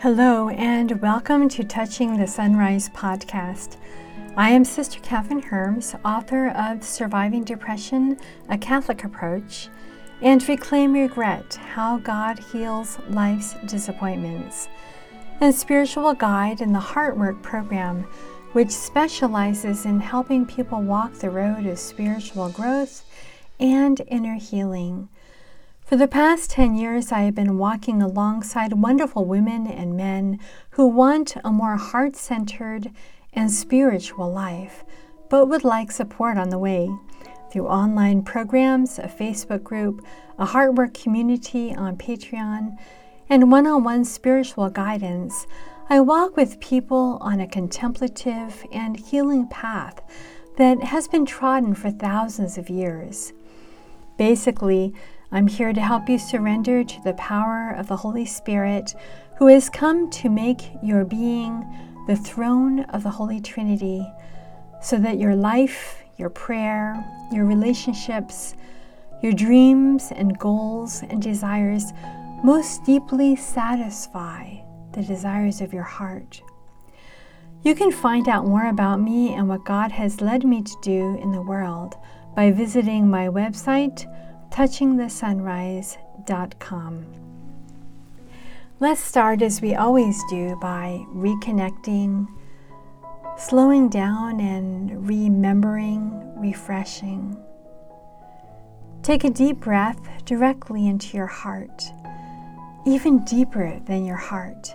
Hello, and welcome to Touching the Sunrise podcast. I am Sister Kathryn Hermes, author of Surviving Depression A Catholic Approach and Reclaim Regret How God Heals Life's Disappointments, and spiritual guide in the Heartwork program, which specializes in helping people walk the road of spiritual growth and inner healing. For the past 10 years, I have been walking alongside wonderful women and men who want a more heart centered and spiritual life, but would like support on the way. Through online programs, a Facebook group, a Heartwork community on Patreon, and one on one spiritual guidance, I walk with people on a contemplative and healing path that has been trodden for thousands of years. Basically, I'm here to help you surrender to the power of the Holy Spirit, who has come to make your being the throne of the Holy Trinity, so that your life, your prayer, your relationships, your dreams and goals and desires most deeply satisfy the desires of your heart. You can find out more about me and what God has led me to do in the world by visiting my website touchingthesunrise.com. Let's start as we always do by reconnecting, slowing down, and remembering, refreshing. Take a deep breath directly into your heart, even deeper than your heart,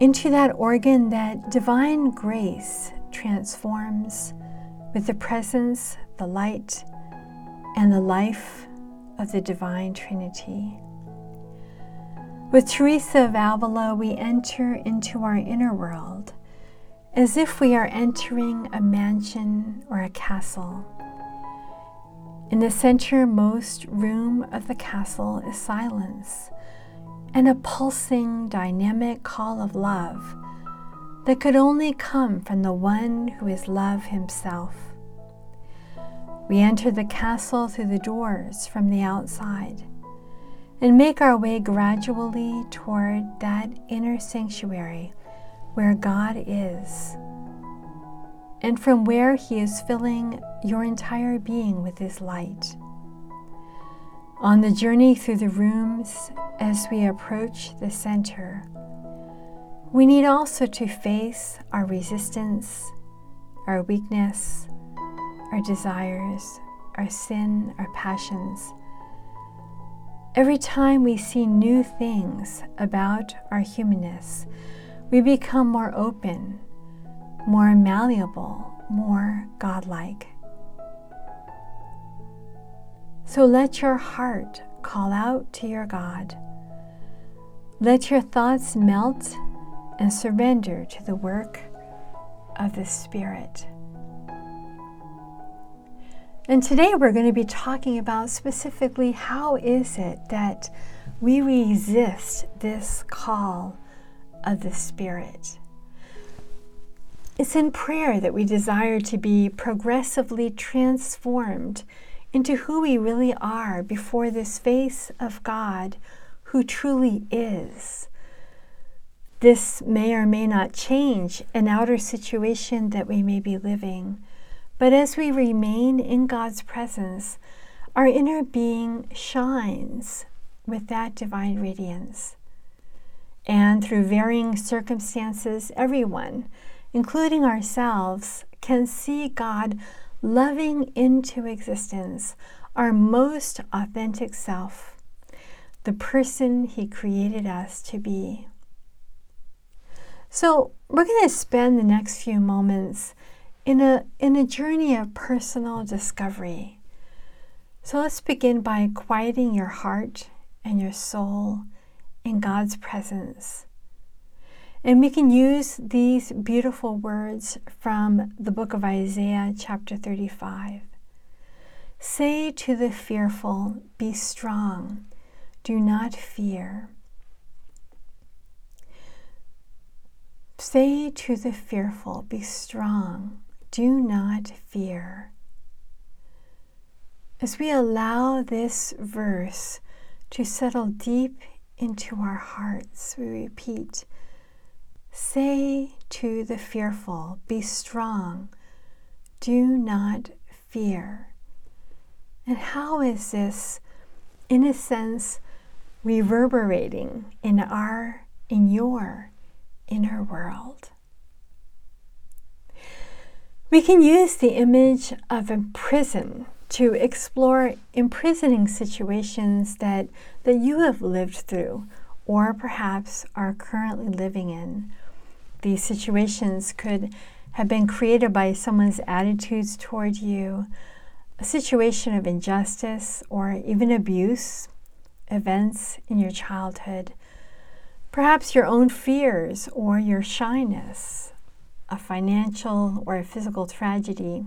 into that organ that divine grace transforms with the presence, the light, and the life of the Divine Trinity. With Teresa of Avila, we enter into our inner world as if we are entering a mansion or a castle. In the centermost room of the castle is silence and a pulsing, dynamic call of love that could only come from the one who is love himself. We enter the castle through the doors from the outside and make our way gradually toward that inner sanctuary where God is, and from where He is filling your entire being with His light. On the journey through the rooms as we approach the center, we need also to face our resistance, our weakness, our desires, our sin, our passions. Every time we see new things about our humanness, we become more open, more malleable, more godlike. So let your heart call out to your God. Let your thoughts melt and surrender to the work of the Spirit. And today we're going to be talking about specifically how is it that we resist this call of the Spirit. It's in prayer that we desire to be progressively transformed into who we really are before this face of God who truly is. This may or may not change an outer situation that we may be living but as we remain in God's presence, our inner being shines with that divine radiance. And through varying circumstances, everyone, including ourselves, can see God loving into existence our most authentic self, the person He created us to be. So, we're going to spend the next few moments in a, in a journey of personal discovery. So let's begin by quieting your heart and your soul in God's presence. And we can use these beautiful words from the book of Isaiah, chapter 35. Say to the fearful, Be strong, do not fear. Say to the fearful, Be strong, do not fear. As we allow this verse to settle deep into our hearts, we repeat, Say to the fearful, Be strong, do not fear. And how is this, in a sense, reverberating in our, in your inner world? We can use the image of a prison to explore imprisoning situations that, that you have lived through or perhaps are currently living in. These situations could have been created by someone's attitudes toward you, a situation of injustice or even abuse, events in your childhood, perhaps your own fears or your shyness a financial or a physical tragedy.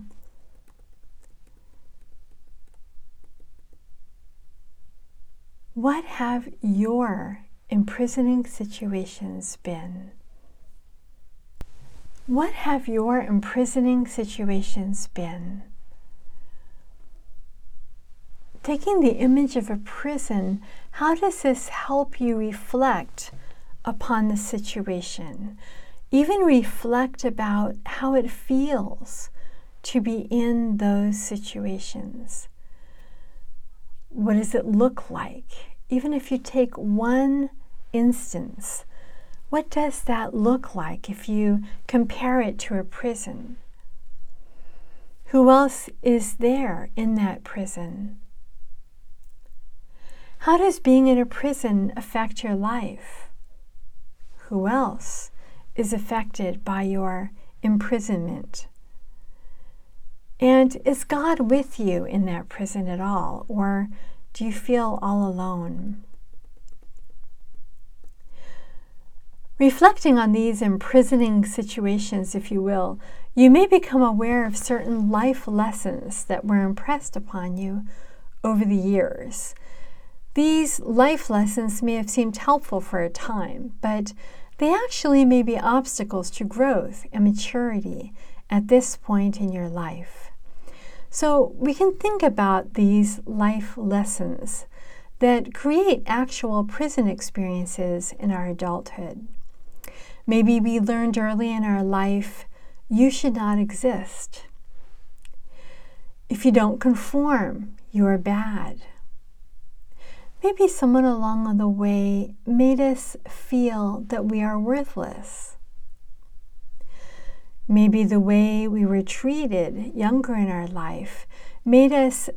What have your imprisoning situations been? What have your imprisoning situations been? Taking the image of a prison, how does this help you reflect upon the situation? Even reflect about how it feels to be in those situations. What does it look like? Even if you take one instance, what does that look like if you compare it to a prison? Who else is there in that prison? How does being in a prison affect your life? Who else is affected by your imprisonment? And is God with you in that prison at all, or do you feel all alone? Reflecting on these imprisoning situations, if you will, you may become aware of certain life lessons that were impressed upon you over the years. These life lessons may have seemed helpful for a time, but they actually may be obstacles to growth and maturity at this point in your life. So we can think about these life lessons that create actual prison experiences in our adulthood. Maybe we learned early in our life, you should not exist. If you don't conform, you are bad. Maybe someone along the way made us feel that we are worthless. Maybe the way we were treated younger in our life made us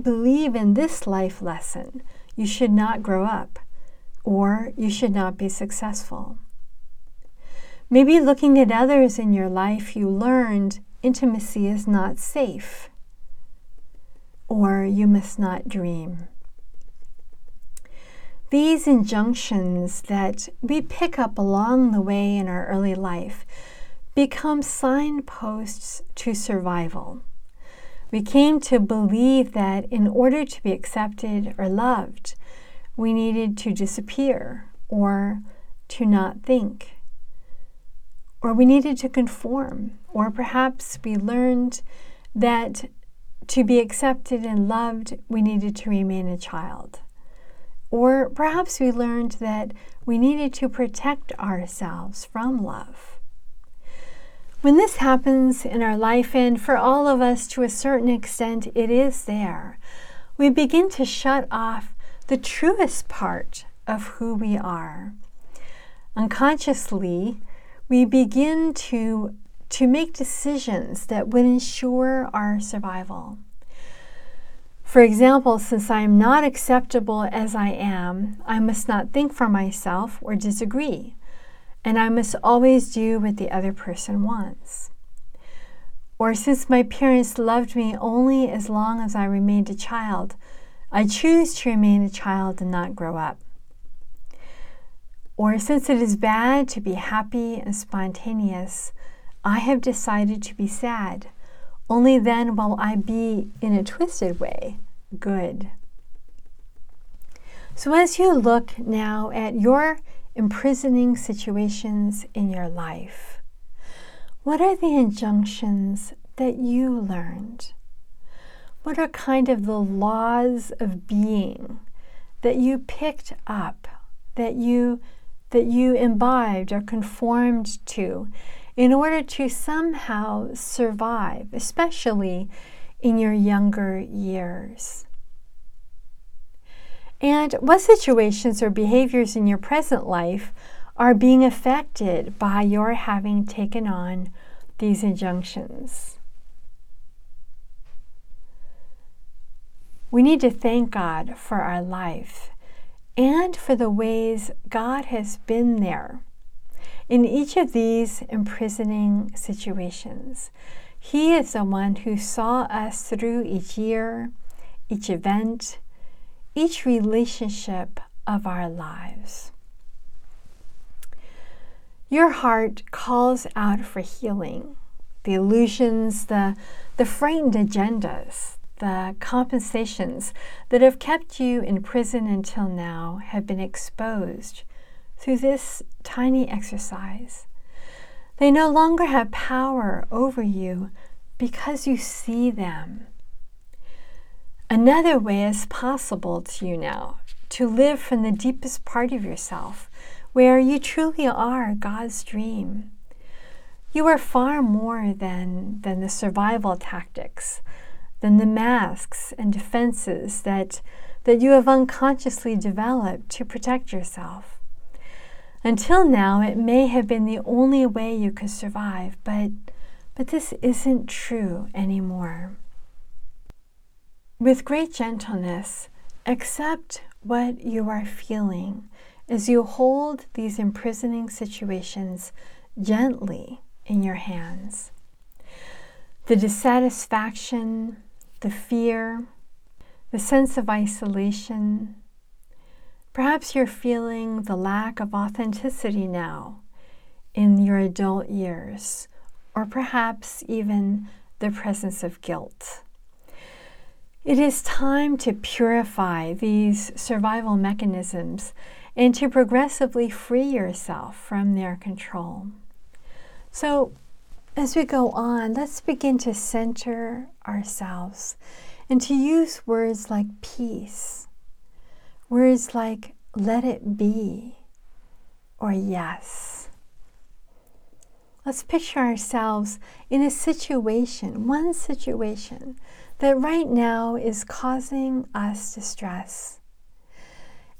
believe in this life lesson you should not grow up or you should not be successful. Maybe looking at others in your life, you learned intimacy is not safe or you must not dream. These injunctions that we pick up along the way in our early life become signposts to survival. We came to believe that in order to be accepted or loved, we needed to disappear or to not think. Or we needed to conform, or perhaps we learned that to be accepted and loved, we needed to remain a child. Or perhaps we learned that we needed to protect ourselves from love. When this happens in our life, and for all of us to a certain extent, it is there, we begin to shut off the truest part of who we are. Unconsciously, we begin to, to make decisions that would ensure our survival. For example, since I am not acceptable as I am, I must not think for myself or disagree, and I must always do what the other person wants. Or since my parents loved me only as long as I remained a child, I choose to remain a child and not grow up. Or since it is bad to be happy and spontaneous, I have decided to be sad. Only then will I be, in a twisted way, good. So, as you look now at your imprisoning situations in your life, what are the injunctions that you learned? What are kind of the laws of being that you picked up that you that you imbibed or conformed to in order to somehow survive, especially in your younger years. And what situations or behaviors in your present life are being affected by your having taken on these injunctions? We need to thank God for our life and for the ways God has been there in each of these imprisoning situations. He is the one who saw us through each year, each event, each relationship of our lives. Your heart calls out for healing. The illusions, the, the frightened agendas, the compensations that have kept you in prison until now have been exposed through this tiny exercise. They no longer have power over you because you see them. Another way is possible to you now to live from the deepest part of yourself, where you truly are God's dream. You are far more than, than the survival tactics than the masks and defenses that, that you have unconsciously developed to protect yourself. Until now, it may have been the only way you could survive, but, but this isn't true anymore. With great gentleness, accept what you are feeling as you hold these imprisoning situations gently in your hands. The dissatisfaction, the fear, the sense of isolation. Perhaps you're feeling the lack of authenticity now in your adult years, or perhaps even the presence of guilt. It is time to purify these survival mechanisms and to progressively free yourself from their control. So, as we go on, let's begin to center ourselves and to use words like peace, words like let it be, or yes. Let's picture ourselves in a situation, one situation, that right now is causing us distress.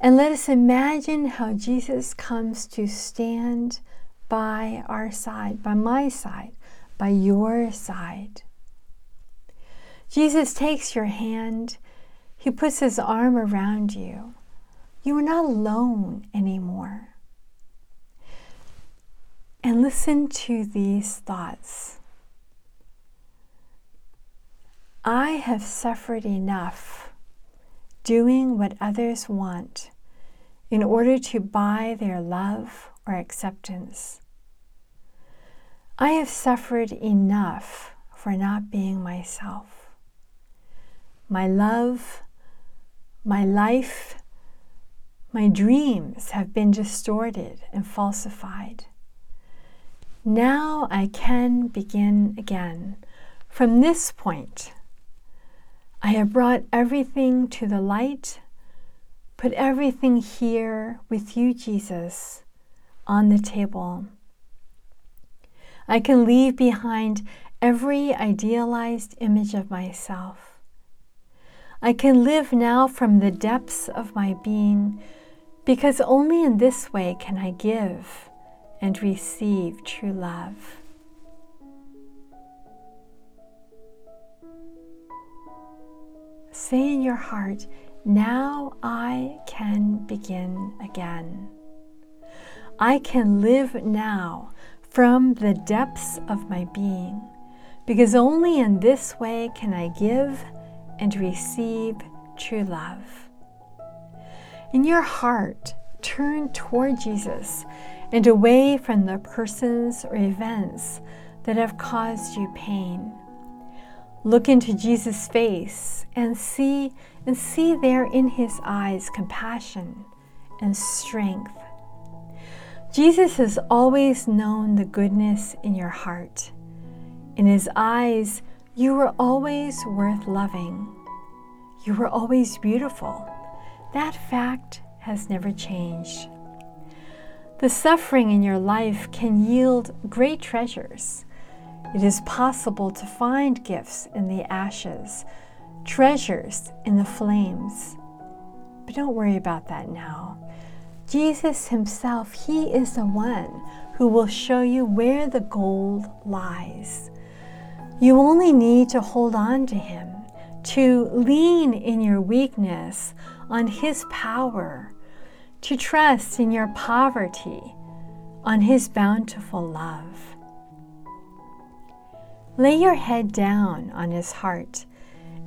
And let us imagine how Jesus comes to stand by our side, by my side, by your side. Jesus takes your hand, He puts His arm around you. You are not alone anymore. And listen to these thoughts. I have suffered enough doing what others want in order to buy their love or acceptance. I have suffered enough for not being myself. My love, my life, my dreams have been distorted and falsified. Now I can begin again. From this point, I have brought everything to the light, put everything here with you, Jesus, on the table. I can leave behind every idealized image of myself. I can live now from the depths of my being because only in this way can I give and receive true love. Say in your heart, now I can begin again. I can live now from the depths of my being, because only in this way can I give and receive true love. In your heart, turn toward Jesus and away from the persons or events that have caused you pain. Look into Jesus' face and see and see there in his eyes compassion and strength Jesus has always known the goodness in your heart. In his eyes, you were always worth loving. You were always beautiful. That fact has never changed. The suffering in your life can yield great treasures. It is possible to find gifts in the ashes, treasures in the flames. But don't worry about that now. Jesus Himself, He is the one who will show you where the gold lies. You only need to hold on to Him, to lean in your weakness on His power, to trust in your poverty on His bountiful love. Lay your head down on His heart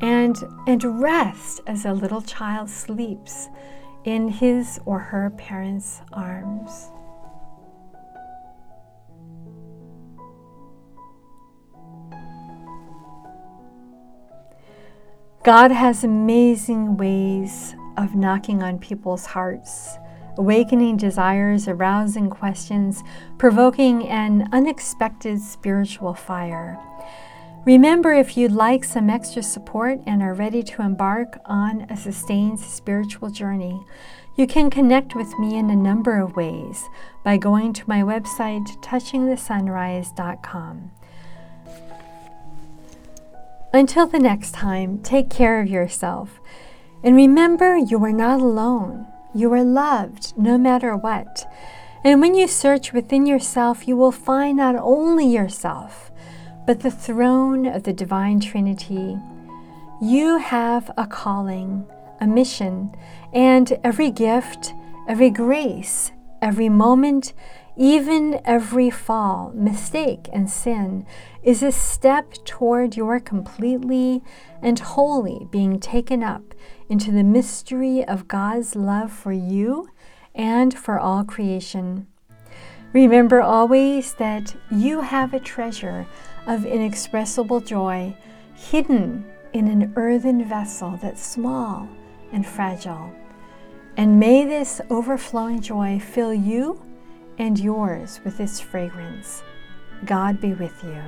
and, and rest as a little child sleeps in his or her parents' arms. God has amazing ways of knocking on people's hearts, awakening desires, arousing questions, provoking an unexpected spiritual fire. Remember, if you'd like some extra support and are ready to embark on a sustained spiritual journey, you can connect with me in a number of ways by going to my website, touchingthesunrise.com. Until the next time, take care of yourself. And remember, you are not alone. You are loved no matter what. And when you search within yourself, you will find not only yourself, but the throne of the Divine Trinity. You have a calling, a mission, and every gift, every grace, every moment, even every fall, mistake, and sin is a step toward your completely and wholly being taken up into the mystery of God's love for you and for all creation. Remember always that you have a treasure of inexpressible joy hidden in an earthen vessel that's small and fragile. And may this overflowing joy fill you and yours with its fragrance. God be with you.